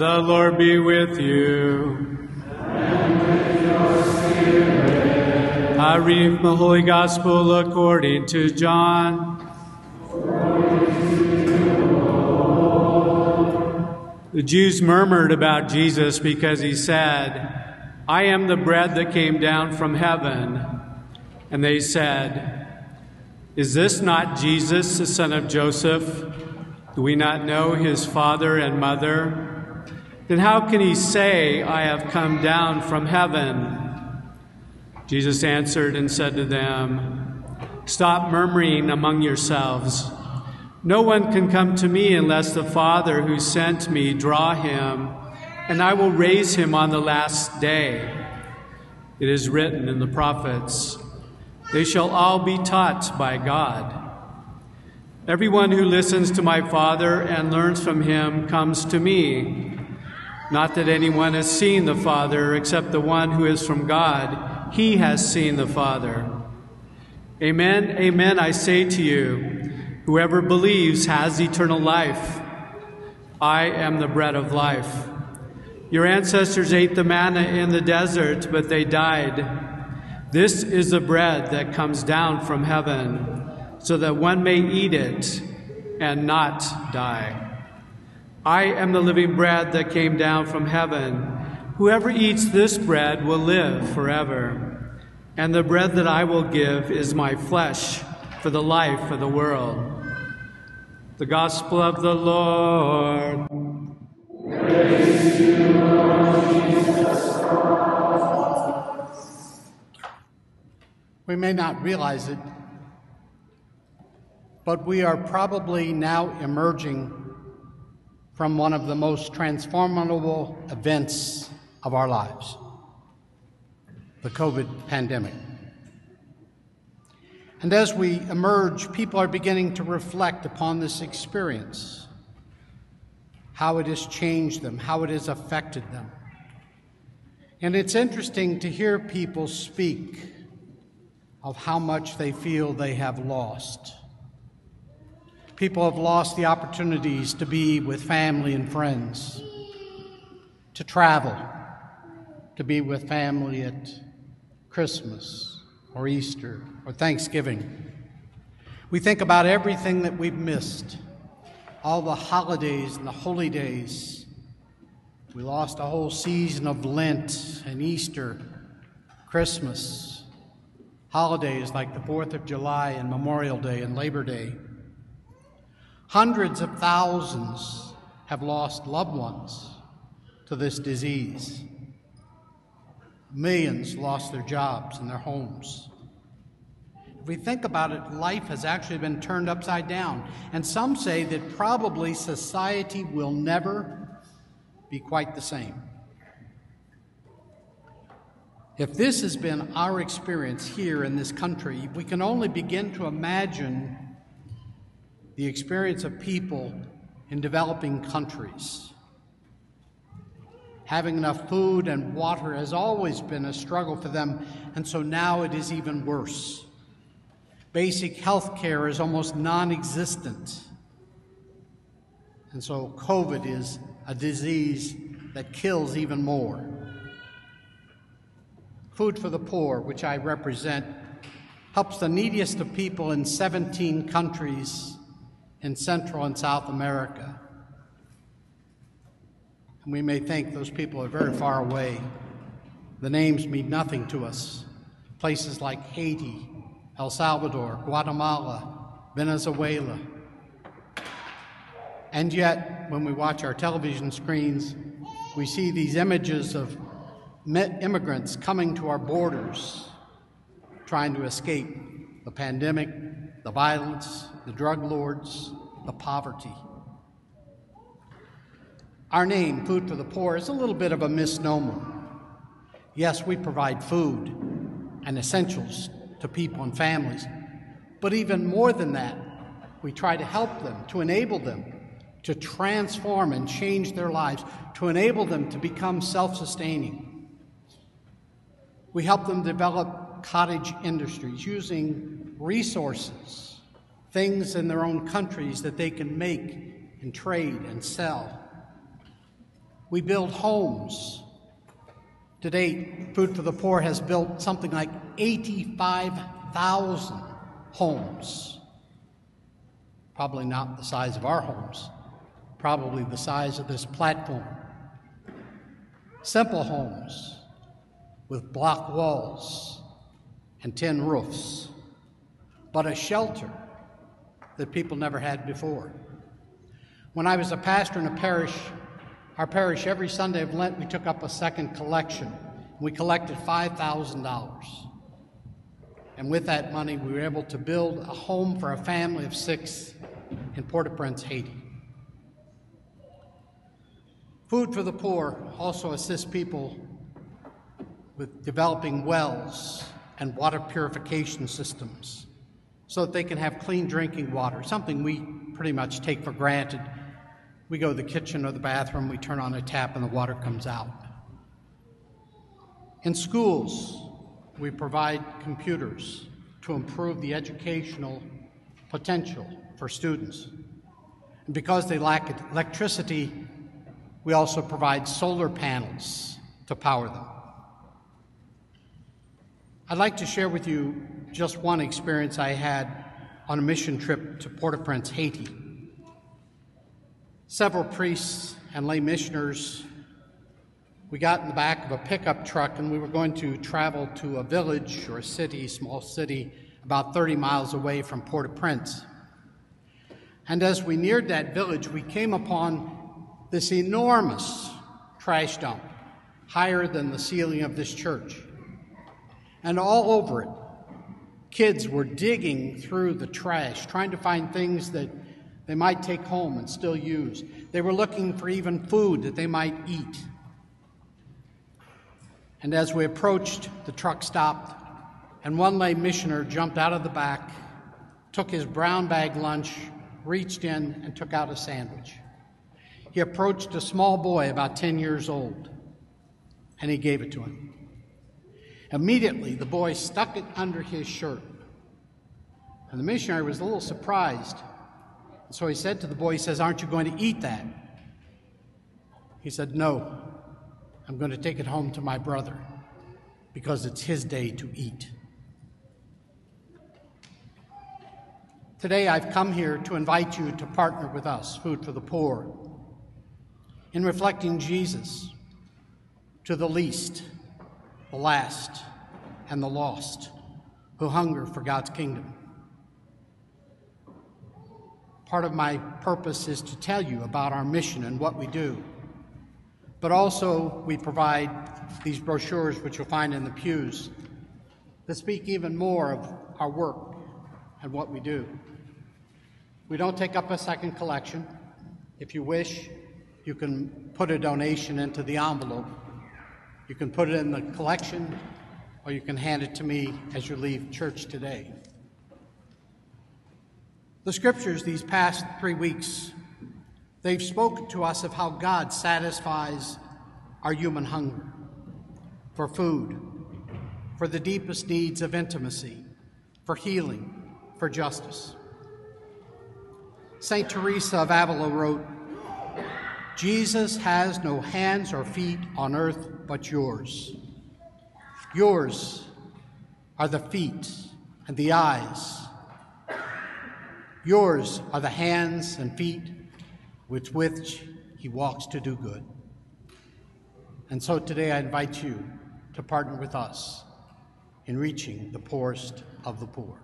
The Lord be with you. I read the Holy Gospel according to John. The Jews murmured about Jesus because he said, I am the bread that came down from heaven. And they said, Is this not Jesus, the son of Joseph? Do we not know his father and mother? Then how can he say, I have come down from heaven? Jesus answered and said to them, Stop murmuring among yourselves. No one can come to me unless the Father who sent me draw him, and I will raise him on the last day. It is written in the prophets, They shall all be taught by God. Everyone who listens to my Father and learns from him comes to me. Not that anyone has seen the Father except the one who is from God. He has seen the Father. Amen, amen, I say to you, whoever believes has eternal life. I am the bread of life. Your ancestors ate the manna in the desert, but they died. This is the bread that comes down from heaven, so that one may eat it and not die. I am the living bread that came down from heaven. Whoever eats this bread will live forever. And the bread that I will give is my flesh for the life of the world. The Gospel of the Lord. We may not realize it, but we are probably now emerging from one of the most transformable events of our lives the COVID pandemic. And as we emerge, people are beginning to reflect upon this experience, how it has changed them, how it has affected them. And it's interesting to hear people speak of how much they feel they have lost. People have lost the opportunities to be with family and friends, to travel, to be with family at Christmas or Easter or Thanksgiving. We think about everything that we've missed, all the holidays and the holy days. We lost a whole season of Lent and Easter, Christmas, holidays like the 4th of July and Memorial Day and Labor Day. Hundreds of thousands have lost loved ones to this disease. Millions lost their jobs and their homes. If we think about it, life has actually been turned upside down. And some say that probably society will never be quite the same. If this has been our experience here in this country, we can only begin to imagine the experience of people in developing countries. Having enough food and water has always been a struggle for them, and so now it is even worse. Basic health care is almost non existent. And so COVID is a disease that kills even more. Food for the Poor, which I represent, helps the neediest of people in 17 countries in Central and South America. And we may think those people are very far away. The names mean nothing to us. Places like Haiti, El Salvador, Guatemala, Venezuela. And yet, when we watch our television screens, we see these images of immigrants coming to our borders, trying to escape the pandemic, the violence, the drug lords, the poverty. Our name, Food for the Poor, is a little bit of a misnomer. Yes, we provide food and essentials to people and families, but even more than that, we try to help them, to enable them to transform and change their lives, to enable them to become self sustaining. We help them develop cottage industries using resources, things in their own countries that they can make and trade and sell. We build homes. To date, Food for the Poor has built something like 85,000 homes. Probably not the size of our homes, probably the size of this platform. Simple homes with block walls and tin roofs, but a shelter that people never had before. When I was a pastor in a parish, our parish, every Sunday of Lent, we took up a second collection. We collected $5,000. And with that money, we were able to build a home for a family of six in Port au Prince, Haiti. Food for the Poor also assists people with developing wells and water purification systems so that they can have clean drinking water, something we pretty much take for granted. We go to the kitchen or the bathroom, we turn on a tap, and the water comes out. In schools, we provide computers to improve the educational potential for students. And because they lack electricity, we also provide solar panels to power them. I'd like to share with you just one experience I had on a mission trip to Port au Prince, Haiti. Several priests and lay missioners, we got in the back of a pickup truck and we were going to travel to a village or a city, small city, about 30 miles away from Port au Prince. And as we neared that village, we came upon this enormous trash dump, higher than the ceiling of this church and all over it, kids were digging through the trash, trying to find things that they might take home and still use. They were looking for even food that they might eat. And as we approached, the truck stopped, and one lay missioner jumped out of the back, took his brown bag lunch, reached in, and took out a sandwich. He approached a small boy about 10 years old, and he gave it to him. Immediately, the boy stuck it under his shirt. And the missionary was a little surprised. So he said to the boy, He says, Aren't you going to eat that? He said, No, I'm going to take it home to my brother because it's his day to eat. Today, I've come here to invite you to partner with us, Food for the Poor, in reflecting Jesus to the least the last, and the lost who hunger for God's kingdom. Part of my purpose is to tell you about our mission and what we do. But also, we provide these brochures, which you'll find in the pews, that speak even more of our work and what we do. We don't take up a second collection. If you wish, you can put a donation into the envelope you can put it in the collection or you can hand it to me as you leave church today. The scriptures these past three weeks, they've spoken to us of how God satisfies our human hunger for food, for the deepest needs of intimacy, for healing, for justice. St. Teresa of Avila wrote, Jesus has no hands or feet on earth but yours. Yours are the feet and the eyes. Yours are the hands and feet with which he walks to do good. And so today I invite you to partner with us in reaching the poorest of the poor.